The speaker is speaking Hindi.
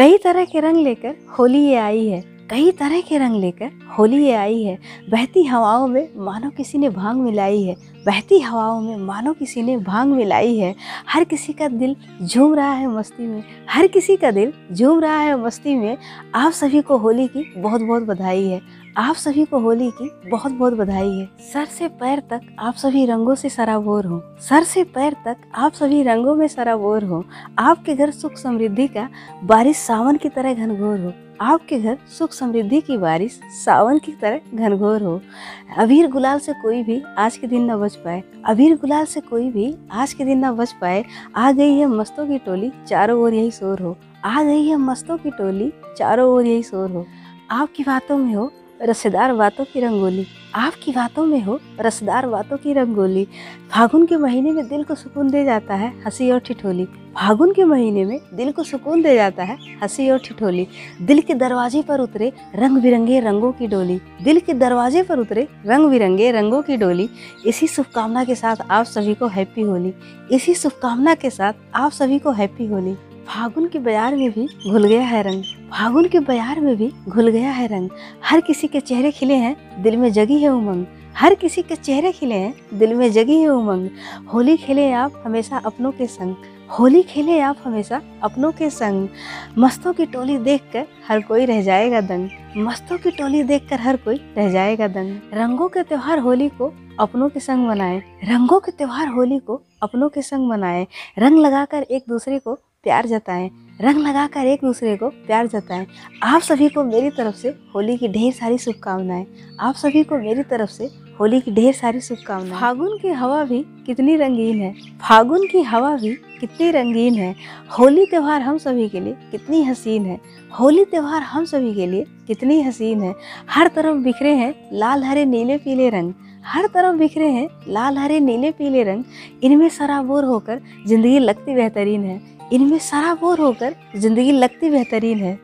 कई तरह के रंग लेकर होली ये आई है। कई तरह के रंग लेकर होली ये आई है। बहती हवाओं में मानो किसी ने भाँग मिलाई है। बहती हवाओं में मानो किसी ने भाँग मिलाई है। हर किसी का दिल झूम रहा है मस्ती में। हर किसी का दिल झूम रहा है मस्ती में। आप सभी को होली की बहुत बहुत बधाई है। आप सभी को होली की बहुत बहुत बधाई है। सर से पैर तक आप सभी रंगों से सराबोर हो। सर से पैर तक आप सभी रंगों में सराबोर हो। आपके घर सुख समृद्धि का बारिश सावन की तरह घनघोर हो। आपके घर सुख समृद्धि की बारिश सावन की तरह घनघोर हो। अबीर गुलाल से कोई भी आज के दिन न बच पाए। अबीर गुलाल से कोई भी आज के दिन न बच पाए। आ गई है मस्तों की टोली, चारों ओर यही शोर हो। आ गई है मस्तों की टोली, चारों ओर यही शोर हो। आपकी बातों में हो रसेदार बातों की रंगोली। आपकी बातों में हो, रसदार बातों की रंगोली। फागुन के महीने में दिल को सुकून दे जाता है, हँसी और ठिठोली। फागुन के महीने में दिल को सुकून दे जाता है, हँसी और ठिठोली। दिल के दरवाजे पर उतरे रंग बिरंगे रंगों की डोली। दिल के दरवाजे पर उतरे रंग बिरंगे रंगों की डोली। इसी शुभकामना के साथ आप सभी को हैप्पी होली। इसी शुभकामना के साथ आप सभी को हैप्पी होली। फागुन के बाज़ार में भी घुल गया है रंग। फागुन के बयार में भी घुल गया है रंग। हर किसी के चेहरे खिले हैं, दिल में जगी है उमंग। हर किसी के चेहरे खिले हैं, दिल में जगी है उमंग। होली खेले आप हमेशा अपनों के संग। होली खेले आप हमेशा अपनों के संग। मस्तों की टोली देखकर हर कोई रह जाएगा दंग। मस्तों की टोली देखकर हर कोई रह जाएगा दंग। रंगों के त्योहार होली को अपनों के संग मनाए। रंगों के त्योहार होली को अपनों के संग मनाए। रंग लगाकर एक दूसरे को प्यार जताएँ रंग लगाकर एक दूसरे को प्यार जताएँ आप सभी को मेरी तरफ़ से होली की ढेर सारी शुभकामनाएँ। आप सभी को मेरी तरफ़ से होली की ढेर सारी शुभकामनाएँ। फागुन की हवा भी कितनी रंगीन है। फागुन की हवा भी कितनी रंगीन है। होली त्यौहार हम सभी के लिए कितनी हसीन है। होली त्यौहार हम सभी के लिए कितनी हसीन है। हर तरफ़ बिखरे हैं लाल, हरे, नीले, पीले रंग। हर तरफ़ बिखरे हैं, लाल हरे, नीले, पीले रंग। इनमें सराबोर होकर ज़िंदगी लगती बेहतरीन है। इनमें सराबोर होकर ज़िंदगी लगती बेहतरीन है।